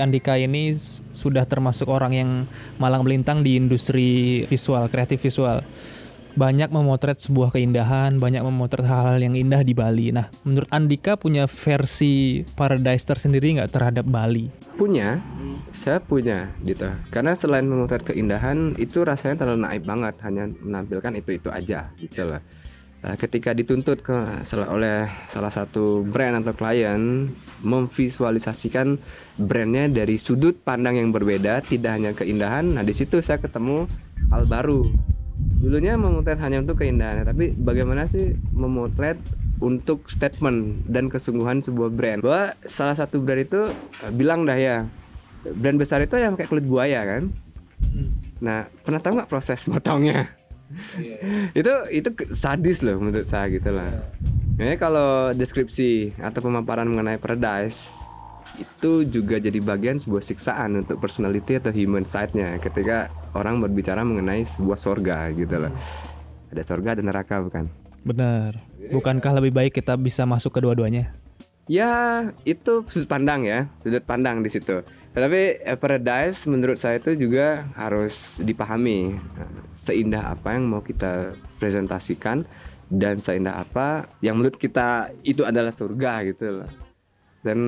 Andika ini sudah termasuk orang yang malang melintang di industri visual, kreatif visual. Banyak memotret sebuah keindahan, banyak memotret hal-hal yang indah di Bali. Nah, menurut Andika punya versi paradise tersendiri nggak terhadap Bali? Punya, saya punya gitu. Karena selain memotret keindahan, itu rasanya terlalu naif banget, hanya menampilkan itu-itu aja gitu. Nah, ketika dituntut ke oleh salah satu brand atau klien memvisualisasikan brandnya dari sudut pandang yang berbeda, tidak hanya keindahan. Nah di situ saya ketemu hal baru. Dulunya memotret hanya untuk keindahan, tapi bagaimana sih memotret untuk statement dan kesungguhan sebuah brand. Bahwa salah satu brand itu eh, bilang dah ya, brand besar itu yang kayak kulit buaya kan. Nah, pernah tahu nggak proses motongnya? Itu itu sadis loh menurut saya gitu lah. Ya kalau deskripsi atau pemaparan mengenai paradise itu juga jadi bagian sebuah siksaan untuk personality atau human side-nya ketika orang berbicara mengenai sebuah sorga gitu loh. Ada sorga dan neraka bukan? Benar. Bukankah lebih baik kita bisa masuk kedua-duanya? Ya, itu sudut pandang ya, sudut pandang di situ. Tetapi eh, paradise menurut saya itu juga harus dipahami seindah apa yang mau kita presentasikan dan seindah apa yang menurut kita itu adalah surga gitu loh. Dan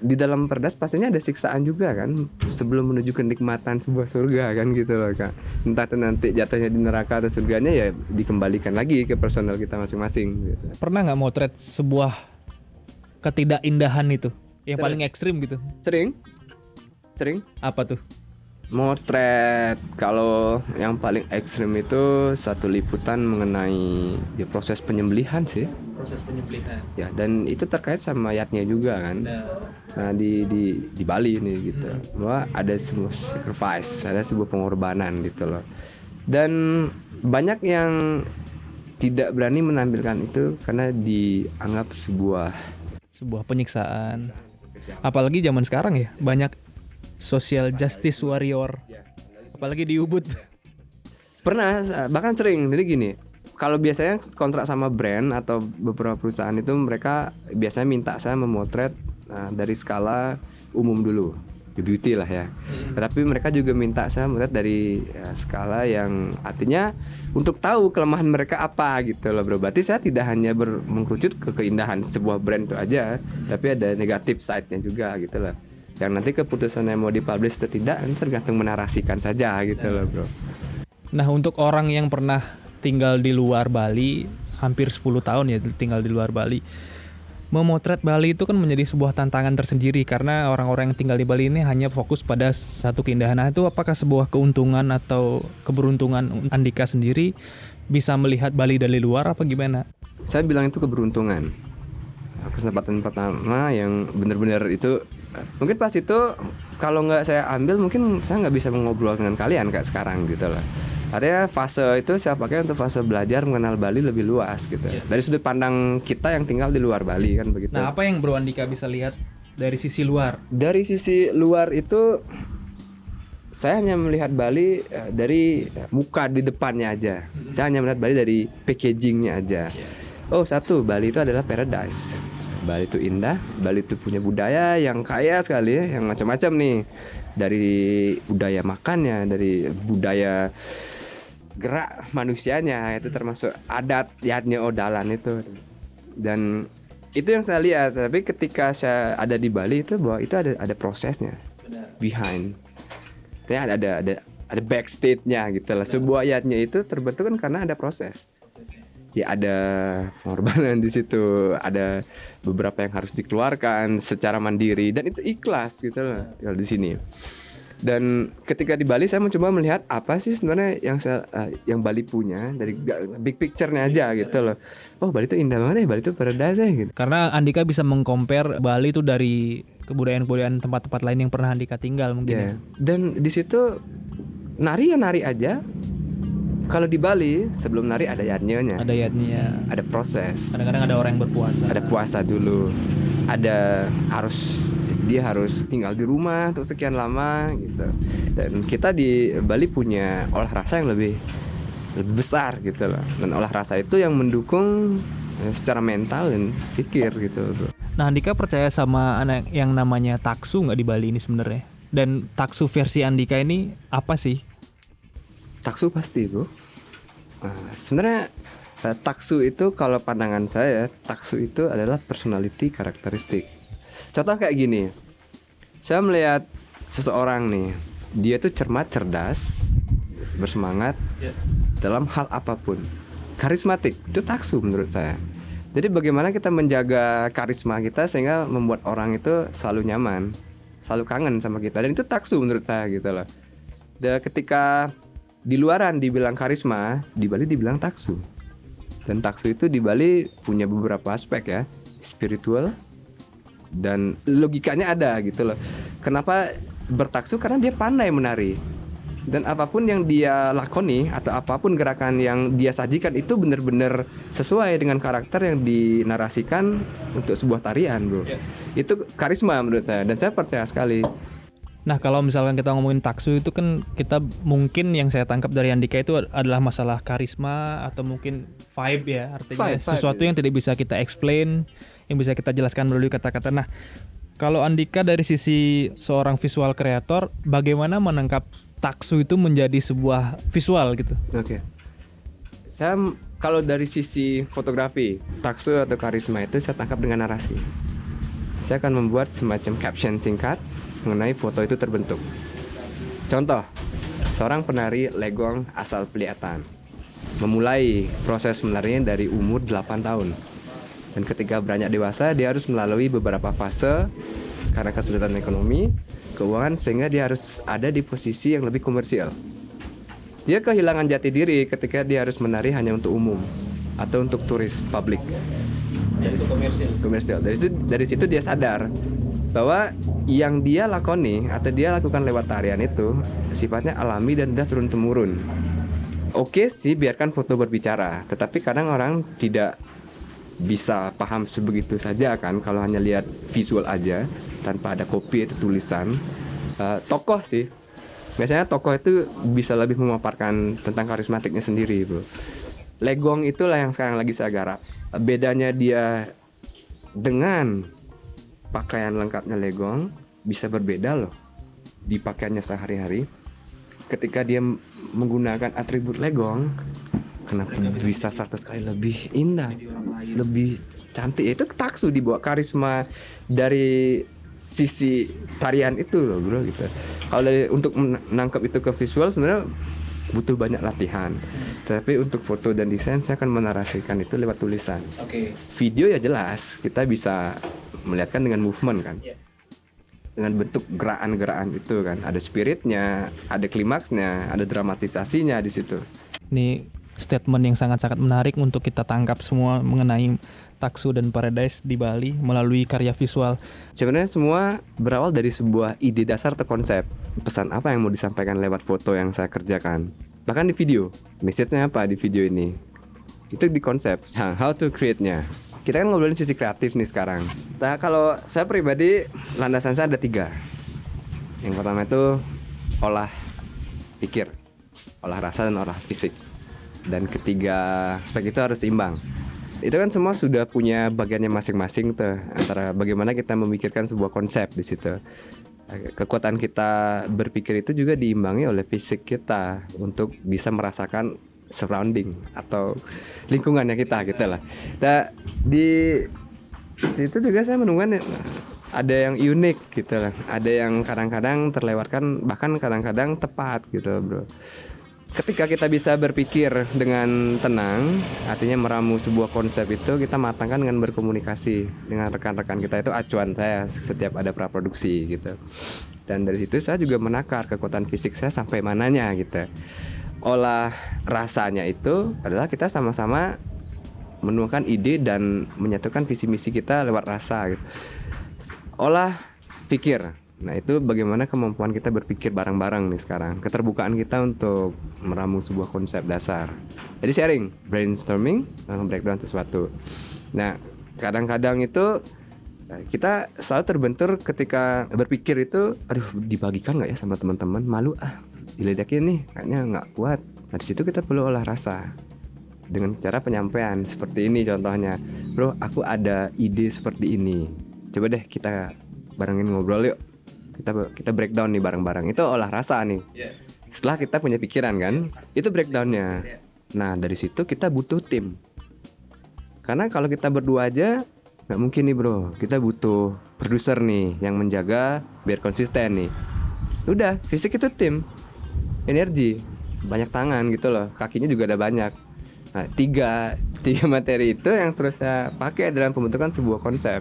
di dalam perdas pastinya ada siksaan juga kan sebelum menuju kenikmatan sebuah surga kan gitu loh kak entah itu nanti jatuhnya di neraka atau surganya ya dikembalikan lagi ke personal kita masing-masing gitu. pernah nggak motret sebuah ketidakindahan itu yang Sering. paling ekstrim gitu sering sering? Apa tuh? Motret. Kalau yang paling ekstrim itu satu liputan mengenai ya, proses penyembelihan sih. Proses penyembelihan. Ya dan itu terkait sama yatnya juga kan. Nah di di di Bali nih gitu. Bahwa ada sebuah sacrifice ada sebuah pengorbanan gitu loh. Dan banyak yang tidak berani menampilkan itu karena dianggap sebuah sebuah penyiksaan. Apalagi zaman sekarang ya banyak social justice warrior apalagi di Ubud pernah bahkan sering jadi gini kalau biasanya kontrak sama brand atau beberapa perusahaan itu mereka biasanya minta saya memotret nah, dari skala umum dulu beauty lah ya. Tapi mereka juga minta saya melihat dari ya, skala yang artinya untuk tahu kelemahan mereka apa gitu loh bro. Berarti saya tidak hanya ber- mengkerucut ke keindahan sebuah brand itu aja, tapi ada negatif side-nya juga gitu loh. Yang nanti keputusannya mau dipublish atau tidak, ini tergantung menarasikan saja gitu loh bro. Nah untuk orang yang pernah tinggal di luar Bali hampir 10 tahun ya tinggal di luar Bali memotret Bali itu kan menjadi sebuah tantangan tersendiri karena orang-orang yang tinggal di Bali ini hanya fokus pada satu keindahan. Nah, itu apakah sebuah keuntungan atau keberuntungan Andika sendiri bisa melihat Bali dari luar apa gimana? Saya bilang itu keberuntungan. Kesempatan pertama yang benar-benar itu mungkin pas itu kalau nggak saya ambil mungkin saya nggak bisa mengobrol dengan kalian kayak sekarang gitu loh. Artinya fase itu saya pakai untuk fase belajar mengenal Bali lebih luas gitu. Dari sudut pandang kita yang tinggal di luar Bali kan begitu. Nah, apa yang Bro Andika bisa lihat dari sisi luar? Dari sisi luar itu saya hanya melihat Bali eh, dari muka di depannya aja. Saya hanya melihat Bali dari packagingnya aja. Oh satu, Bali itu adalah paradise. Bali itu indah, Bali itu punya budaya yang kaya sekali ya, yang macam-macam nih. Dari budaya makannya, dari budaya gerak manusianya itu termasuk adat yatnya odalan itu. Dan itu yang saya lihat tapi ketika saya ada di Bali itu bahwa itu ada ada prosesnya. Behind. Ya ada ada ada ada backstage-nya gitu lah. Sebuah yatnya itu terbentuk kan karena ada proses ya ada pengorbanan di situ ada beberapa yang harus dikeluarkan secara mandiri dan itu ikhlas gitu loh tinggal di sini dan ketika di Bali saya mencoba melihat apa sih sebenarnya yang saya, uh, yang Bali punya dari big picture-nya aja gitu loh. Oh Bali itu indah banget ya, Bali itu paradise ya gitu. Karena Andika bisa mengcompare Bali itu dari kebudayaan-kebudayaan tempat-tempat lain yang pernah Andika tinggal mungkin Ya. ya. Dan di situ nari ya nari aja. Kalau di Bali sebelum nari ada yatnya, Ada yatnya. ada proses, Kadang-kadang ada orang yang berpuasa. ada puasa dulu, ada harus dia harus tinggal di rumah untuk sekian lama gitu. Dan kita di Bali punya olah rasa yang lebih lebih besar gitu loh. Dan olah rasa itu yang mendukung eh, secara mental dan pikir gitu. Nah, Andika percaya sama anak yang namanya taksu nggak di Bali ini sebenarnya? Dan taksu versi Andika ini apa sih? Taksu pasti bro. Nah, sebenarnya eh, taksu itu kalau pandangan saya taksu itu adalah personality karakteristik. Contoh kayak gini, saya melihat seseorang nih, dia tuh cermat, cerdas, bersemangat dalam hal apa pun, karismatik itu taksu menurut saya. Jadi bagaimana kita menjaga karisma kita sehingga membuat orang itu selalu nyaman, selalu kangen sama kita dan itu taksu menurut saya gitu loh. Dan ketika di luaran dibilang karisma, di Bali dibilang taksu. Dan taksu itu di Bali punya beberapa aspek ya, spiritual dan logikanya ada gitu loh. Kenapa bertaksu? Karena dia pandai menari dan apa pun yang dia lakoni atau apa pun gerakan yang dia sajikan itu benar-benar sesuai dengan karakter yang dinarasikan untuk sebuah tarian, bro. Itu karisma menurut saya dan saya percaya sekali. Nah, kalau misalkan kita ngomongin taksu itu kan kita mungkin yang saya tangkap dari Andika itu adalah masalah karisma atau mungkin vibe ya, artinya Vibe, vibe, sesuatu iya. yang tidak bisa kita explain, yang bisa kita jelaskan melalui kata-kata. Nah, kalau Andika dari sisi seorang visual kreator, bagaimana menangkap taksu itu menjadi sebuah visual gitu? Oke. Saya m- kalau dari sisi fotografi, taksu atau karisma itu saya tangkap dengan narasi. Saya akan membuat semacam caption singkat mengenai foto itu terbentuk. Contoh, seorang penari legong asal Peliatan memulai proses menarinya dari umur 8 tahun. Dan ketika beranjak dewasa, dia harus melalui beberapa fase karena kesulitan ekonomi, keuangan sehingga dia harus ada di posisi yang lebih komersial. Dia kehilangan jati diri ketika dia harus menari hanya untuk umum atau untuk turis publik. Dari komersial. Komersial. Dari situ, dari situ dia sadar bahwa yang dia lakoni atau dia lakukan lewat tarian itu sifatnya alami dan sudah turun temurun. Oke sih biarkan foto berbicara, tetapi kadang orang tidak bisa paham sebegitu saja kan kalau hanya lihat visual aja tanpa ada kopi atau tulisan. Eh, tokoh sih biasanya tokoh itu bisa lebih memaparkan tentang karismatiknya sendiri bro legong itulah yang sekarang lagi saya garap bedanya dia dengan pakaian lengkapnya legong bisa berbeda loh di pakaiannya sehari-hari. Ketika dia menggunakan atribut legong kenapa bisa 100 kali lebih indah lebih cantik? Itu taksu dibawa karisma dari sisi tarian itu loh bro gitu. Kalau dari untuk menangkap itu ke visual sebenarnya butuh banyak latihan. Tapi untuk foto dan desain saya akan menarasikan itu lewat tulisan. Oke. video ya jelas kita bisa melihatkan dengan movement kan dengan bentuk gerakan-gerakan itu kan ada spiritnya ada klimaksnya ada dramatisasinya di situ Ini statement yang sangat-sangat menarik untuk kita tangkap semua mengenai taksu dan paradise di Bali melalui karya visual. Sebenarnya semua berawal dari sebuah ide dasar atau konsep. Pesan apa yang mau disampaikan lewat foto yang saya kerjakan. Bahkan di video. Message-nya apa di video ini? Itu di konsep. How to create-nya. Kita kan ngobrolin sisi kreatif nih sekarang. Nah, kalau saya pribadi, landasan saya ada tiga. Yang pertama itu olah pikir. Olah rasa dan olah fisik. Dan ketiga aspek itu harus seimbang itu kan semua sudah punya bagiannya masing-masing tuh antara bagaimana kita memikirkan sebuah konsep di situ kekuatan kita berpikir itu juga diimbangi oleh fisik kita untuk bisa merasakan surrounding atau lingkungannya kita gitu lah nah, di situ juga saya menemukan ada yang unik gitu lah ada yang kadang-kadang terlewatkan bahkan kadang-kadang tepat gitu bro ketika kita bisa berpikir dengan tenang, artinya meramu sebuah konsep itu kita matangkan dengan berkomunikasi dengan rekan-rekan kita itu acuan saya setiap ada praproduksi gitu. Dan dari situ saya juga menakar kekuatan fisik saya sampai mananya gitu. Olah rasanya itu adalah kita sama-sama menemukan ide dan menyatukan visi misi kita lewat rasa gitu. Olah pikir. Nah itu bagaimana kemampuan kita berpikir bareng-bareng nih sekarang. Keterbukaan kita untuk meramu sebuah konsep dasar. Jadi sharing, brainstorming, eh, breakdown sesuatu. Nah kadang-kadang itu eh, kita selalu terbentur ketika berpikir itu Aduh dibagikan nggak ya sama teman-teman? Malu ah diledakin nih kayaknya nggak kuat. Nah di situ kita perlu olah rasa dengan cara penyampaian seperti ini contohnya. Bro aku ada ide seperti ini. Coba deh kita barengin ngobrol yuk. Kita kita breakdown nih bareng-bareng. Itu olah rasa nih. Setelah kita punya pikiran kan itu breakdownnya. Nah dari situ kita butuh tim. Karena kalau kita berdua aja nggak mungkin nih bro. Kita butuh produser nih yang menjaga biar konsisten nih. Udah fisik itu tim energi banyak tangan gitu loh kakinya juga ada banyak nah tiga tiga materi itu yang terus saya pakai dalam pembentukan sebuah konsep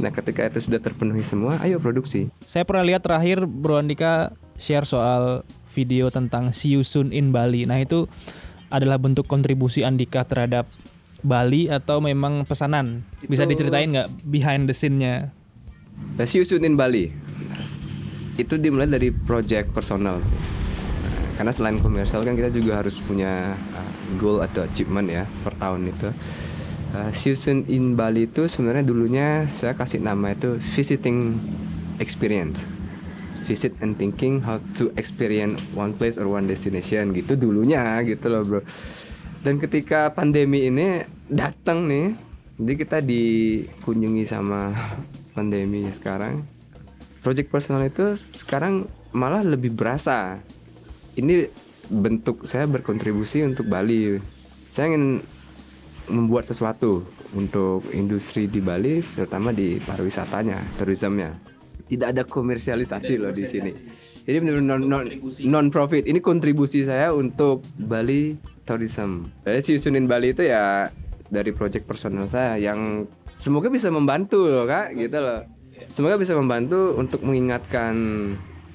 nah ketika itu sudah terpenuhi semua ayo produksi Saya pernah lihat terakhir Bro Andika share soal video tentang See You Soon in Bali. Nah itu adalah bentuk kontribusi Andika terhadap Bali atau memang pesanan? Bisa Itu- diceritain nggak behind the scene-nya? Nah, See You Soon in Bali itu dimulai dari project personal sih. Karena selain komersial kan kita juga harus punya uh, goal atau achievement ya per tahun itu. Uh, Soon in Bali itu sebenarnya dulunya saya kasih nama itu visiting experience. Visit and thinking how to experience one place or one destination gitu dulunya gitu loh bro. Dan ketika pandemi ini datang nih, jadi kita dikunjungi sama pandemi sekarang. Project personal itu sekarang malah lebih berasa. Ini bentuk saya berkontribusi untuk Bali. Saya ingin membuat sesuatu untuk industri di Bali, terutama di pariwisatanya, tourismnya. Tidak ada komersialisasi loh di sini. Jadi benar-benar non, non, non profit. Ini kontribusi saya untuk Bali Tourism. Jadi si Sunin Bali itu ya dari project personal saya yang semoga bisa membantu loh kak, gitu loh. Semoga bisa membantu untuk mengingatkan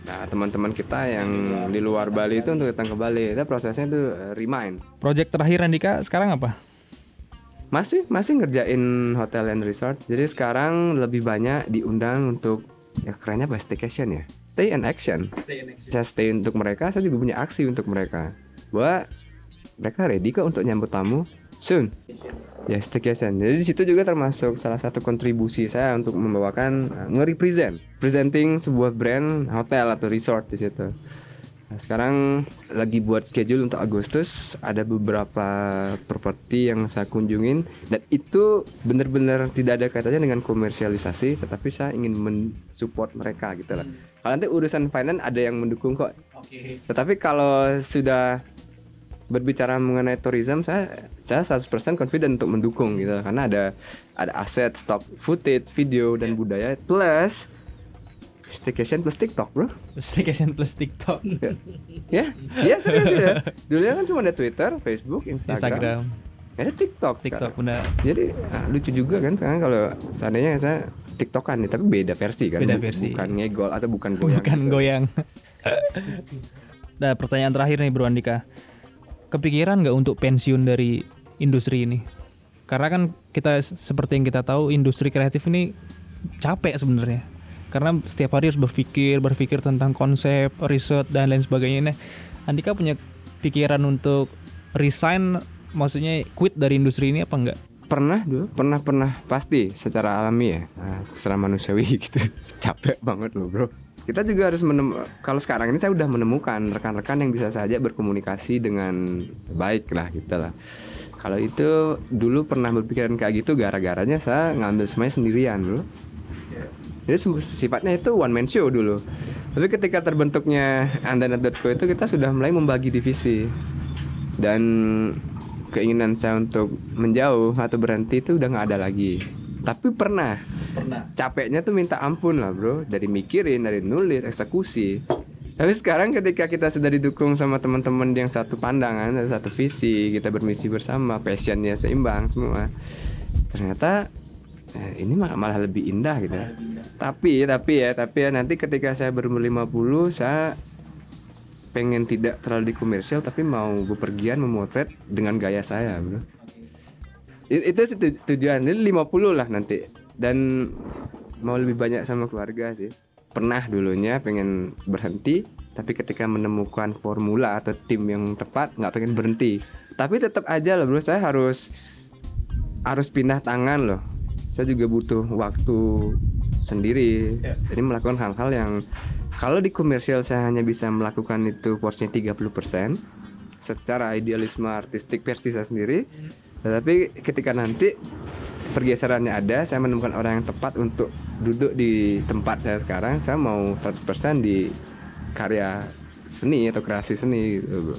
nah, teman-teman kita yang di luar Bali itu untuk datang ke Bali. Itu prosesnya itu eh, remind. Project terakhir Andika sekarang apa? Masih masih ngerjain hotel and resort. Jadi sekarang lebih banyak diundang untuk ya kerennya apa staycation ya. Stay and action. Saya stay untuk mereka, saya juga punya aksi untuk mereka. Bahwa mereka ready kok untuk nyambut tamu soon. Ya staycation. Jadi di situ juga termasuk salah satu kontribusi saya untuk membawakan uh, nge-represent, presenting sebuah brand hotel atau resort di situ. Nah, sekarang lagi buat schedule untuk Agustus ada beberapa properti yang saya kunjungin dan itu benar-benar tidak ada kaitannya dengan komersialisasi tetapi saya ingin mensupport mereka gitu lah. Kalau nanti urusan finance ada yang mendukung kok. Tetapi kalau sudah berbicara mengenai tourism saya saya 100% confident untuk mendukung gitu karena ada ada aset, stock footage, video dan budaya plus staycation plus TikTok, Bro. Staycation plus TikTok. Ya, ya serius ya. Dulunya kan cuma ada Twitter, Facebook, Instagram. Instagram, Ada TikTok. TikTok benar. Jadi ah, lucu juga kan sekarang kalau seandainya saya TikTokan nih, tapi beda versi kan. Beda versi. Bukan ngegol atau bukan goyang. Bukan gitu. goyang. nah, pertanyaan terakhir nih Bro Andika. Kepikiran nggak untuk pensiun dari industri ini? Karena kan kita seperti yang kita tahu industri kreatif ini capek sebenarnya. Karena setiap hari harus berpikir, berpikir tentang konsep, riset dan lain sebagainya. Nah, Andika punya pikiran untuk resign maksudnya quit dari industri ini apa enggak? Pernah dulu, pernah pernah pasti secara alami ya, nah, secara manusiawi gitu. Capek banget loh bro. Kita juga harus menem kalau sekarang ini saya udah menemukan rekan-rekan yang bisa saja berkomunikasi dengan baik lah gitu lah. Kalau itu dulu pernah berpikiran kayak gitu gara-garanya saya ngambil semuanya sendirian bro. Jadi sifatnya itu one man show dulu. Tapi ketika terbentuknya Andanet.co itu kita sudah mulai membagi divisi dan keinginan saya untuk menjauh atau berhenti itu udah nggak ada lagi. Tapi pernah, Pernah. capeknya tuh minta ampun lah bro, dari mikirin, dari nulis, eksekusi. Tapi sekarang ketika kita sudah didukung sama teman-teman yang satu pandangan, satu visi, kita bermisi bersama, passionnya seimbang semua. Ternyata eh, ini malah, malah lebih indah gitu. ya. Tapi tapi ya, tapi ya nanti ketika saya berumur 50 saya pengen tidak terlalu di komersial tapi mau bepergian memotret dengan gaya saya, Bro. Itu tujuan. Ini 50 lah nanti. Dan mau lebih banyak sama keluarga sih. Pernah dulunya pengen berhenti, tapi ketika menemukan formula atau tim yang tepat nggak pengen berhenti. Tapi tetap aja loh bro, saya harus harus pindah tangan loh. Saya juga butuh waktu sendiri. Jadi melakukan hal-hal yang kalau di komersial saya hanya bisa melakukan itu porsinya 30%, secara idealisme artistik versi saya sendiri. Tetapi ketika nanti pergeserannya ada, saya menemukan orang yang tepat untuk duduk di tempat saya sekarang, saya mau 100% di karya seni atau kreasi seni gitu.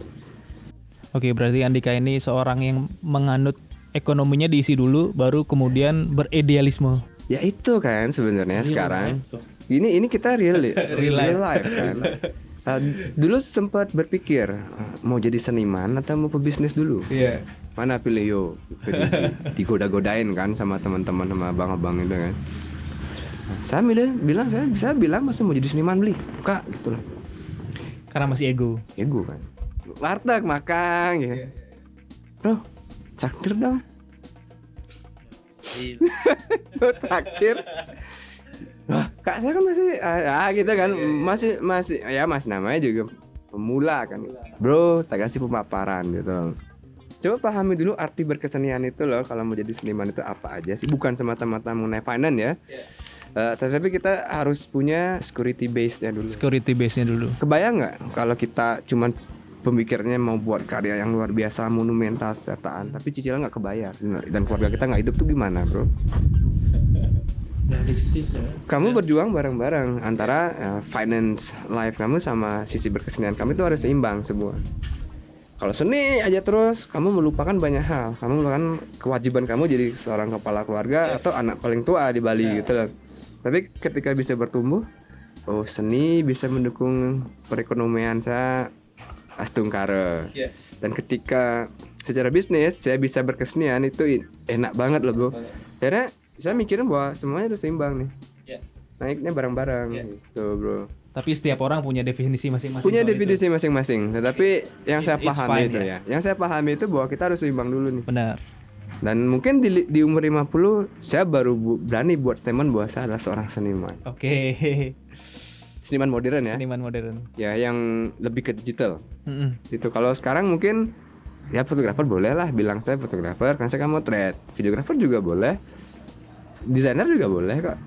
Oke, berarti Andika ini seorang yang menganut ekonominya diisi dulu baru kemudian beridealisme. Ya itu kan sebenarnya sekarang. Ini ini kita real real, life kan. Uh, dulu sempat berpikir uh, mau jadi seniman atau mau pebisnis dulu. Iya. Mana pilih yo? Di- di- Digoda-godain kan sama teman-teman sama abang-abang itu kan. Saya milih bilang saya bisa bilang masih mau jadi seniman beli. Kak gitu loh. Karena masih ego. Ego kan. Warteg makan gitu. Bro, traktir dong. Bro, traktir. Wah, kak saya kan masih ah gitu kan masih masih ya mas namanya juga pemula kan. Bro, saya kasih pemaparan gitu. Coba pahami dulu arti berkesenian itu loh kalau mau jadi seniman itu apa aja sih bukan semata-mata mengenai finance ya. Eh, tetapi kita harus punya security base-nya dulu. Security base-nya dulu. Kebayang nggak kalau kita cuman pemikirannya mau buat karya yang luar biasa monumental setaan tapi cicilan nggak kebayar dan keluarga kita nggak hidup tuh gimana bro? realistis ya Kamu berjuang bareng-bareng antara eh, finance life kamu sama sisi berkesenian kamu itu harus seimbang semua. Kalau seni aja terus, kamu melupakan banyak hal. Kamu melupakan kewajiban kamu jadi seorang kepala keluarga atau anak paling tua di Bali gitu loh. Tapi ketika bisa bertumbuh, oh seni bisa mendukung perekonomian saya astungkara. Dan ketika secara bisnis saya bisa berkesenian itu enak banget loh bro. Karena saya mikirin bahwa semuanya harus seimbang nih. Naiknya bareng-bareng gitu bro. Tapi setiap orang punya definisi masing-masing. Punya definisi masing-masing. Tetapi yang saya It's- it's pahami fine, itu ya. ya. Yang saya pahami itu bahwa kita harus seimbang dulu nih. Benar. Dan mungkin di, di umur 50 saya baru bu- berani buat statement bahwa saya adalah seorang seniman. Oke. Seniman modern ya. Seniman modern. Ya yang lebih ke digital. Mm-mm. Itu kalau sekarang mungkin ya fotografer boleh lah bilang saya fotografer karena saya kan motret. Videografer juga boleh. Desainer juga boleh kok.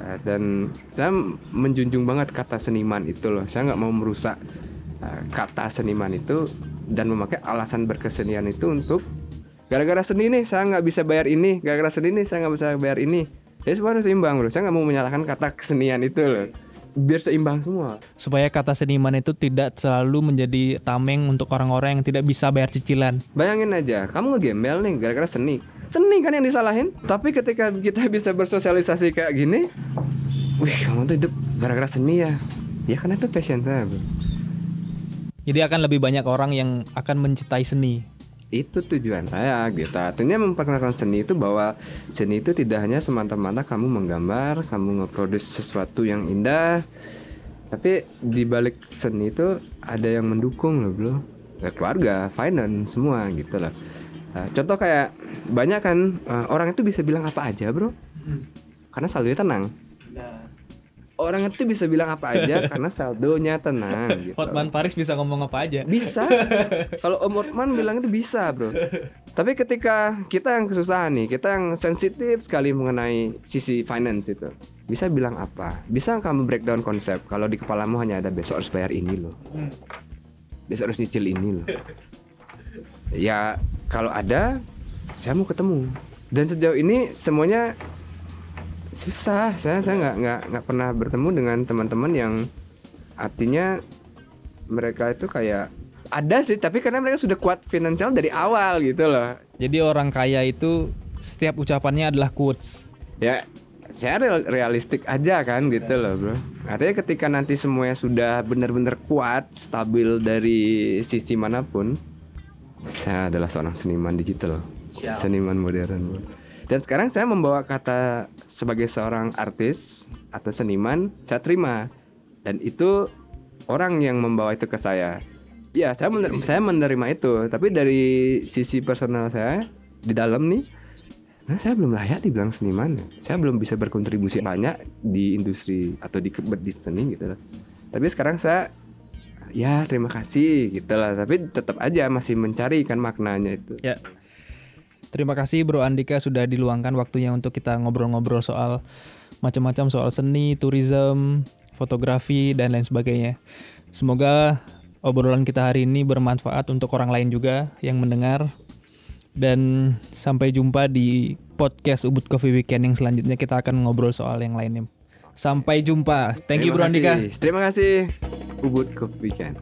Eh, Dan saya menjunjung banget kata seniman itu loh. Saya nggak mau merusak eh, kata seniman itu dan memakai alasan berkesenian itu untuk gara-gara seni nih saya nggak bisa bayar ini, gara-gara seni nih saya nggak bisa bayar ini. Jadi semua harus seimbang loh. Saya nggak mau menyalahkan kata kesenian itu loh. Biar seimbang semua. Supaya kata seniman itu tidak selalu menjadi tameng untuk orang-orang yang tidak bisa bayar cicilan. Bayangin aja, kamu ngegembel nih gara-gara seni. Seni kan yang disalahin. Tapi ketika kita bisa bersosialisasi kayak gini, wih kamu tuh hidup gara-gara seni ya. Ya karena itu passion saya, bro. Jadi akan lebih banyak orang yang akan mencintai seni. Itu tujuan saya gitu. Artinya memperkenalkan seni itu bahwa seni itu tidak hanya semata-mata kamu menggambar, kamu ngeproduksi sesuatu yang indah. Tapi di balik seni itu ada yang mendukung loh, bro. Ya, keluarga, finance, semua gitu lah. Nah, contoh kayak banyak kan eh, orang itu bisa bilang apa aja, bro. Karena saldonya tenang. Orang itu bisa bilang apa aja karena saldonya tenang gitu. Hotman Paris bisa ngomong apa aja. Bisa. Kalau Om Otman bilang itu bisa, bro. Tapi ketika kita yang kesusahan nih, kita yang sensitif sekali mengenai sisi finance itu, bisa bilang apa? Bisa kamu breakdown konsep kalau di kepalamu hanya ada besok harus bayar ini loh, besok harus nyicil ini loh. Ya kalau ada, saya mau ketemu. Dan sejauh ini semuanya susah. Saya saya nggak nggak nggak pernah bertemu dengan teman-teman yang artinya mereka itu kayak ada sih tapi karena mereka sudah kuat finansial dari awal gitu loh Jadi orang kaya itu setiap ucapannya adalah quotes. ya saya real- realistik aja kan gitu loh bro artinya ketika nanti semuanya sudah benar-benar kuat stabil dari sisi mana pun saya adalah seorang seniman digital seniman modern. Dan sekarang saya membawa kata sebagai seorang artis atau seniman saya terima. Dan itu orang yang membawa itu ke saya. Ya saya mener- saya menerima itu. Tapi dari sisi personal saya di dalam nih Nah, saya belum layak dibilang seniman. Saya belum bisa berkontribusi banyak di industri atau di di seni gitu loh. Tapi sekarang saya ya terima kasih gitu lah. Tapi tetap aja masih mencari kan maknanya itu. Ya. Terima kasih Bro Andika sudah diluangkan waktunya untuk kita ngobrol-ngobrol soal macam-macam soal seni, tourism, fotografi dan lain sebagainya. Semoga obrolan kita hari ini bermanfaat untuk orang lain juga yang mendengar. Dan sampai jumpa di podcast Ubud Coffee Weekend yang selanjutnya kita akan ngobrol soal yang lainnya. Sampai jumpa. Thank you Bro Andika. Terima kasih woodcook we weekend.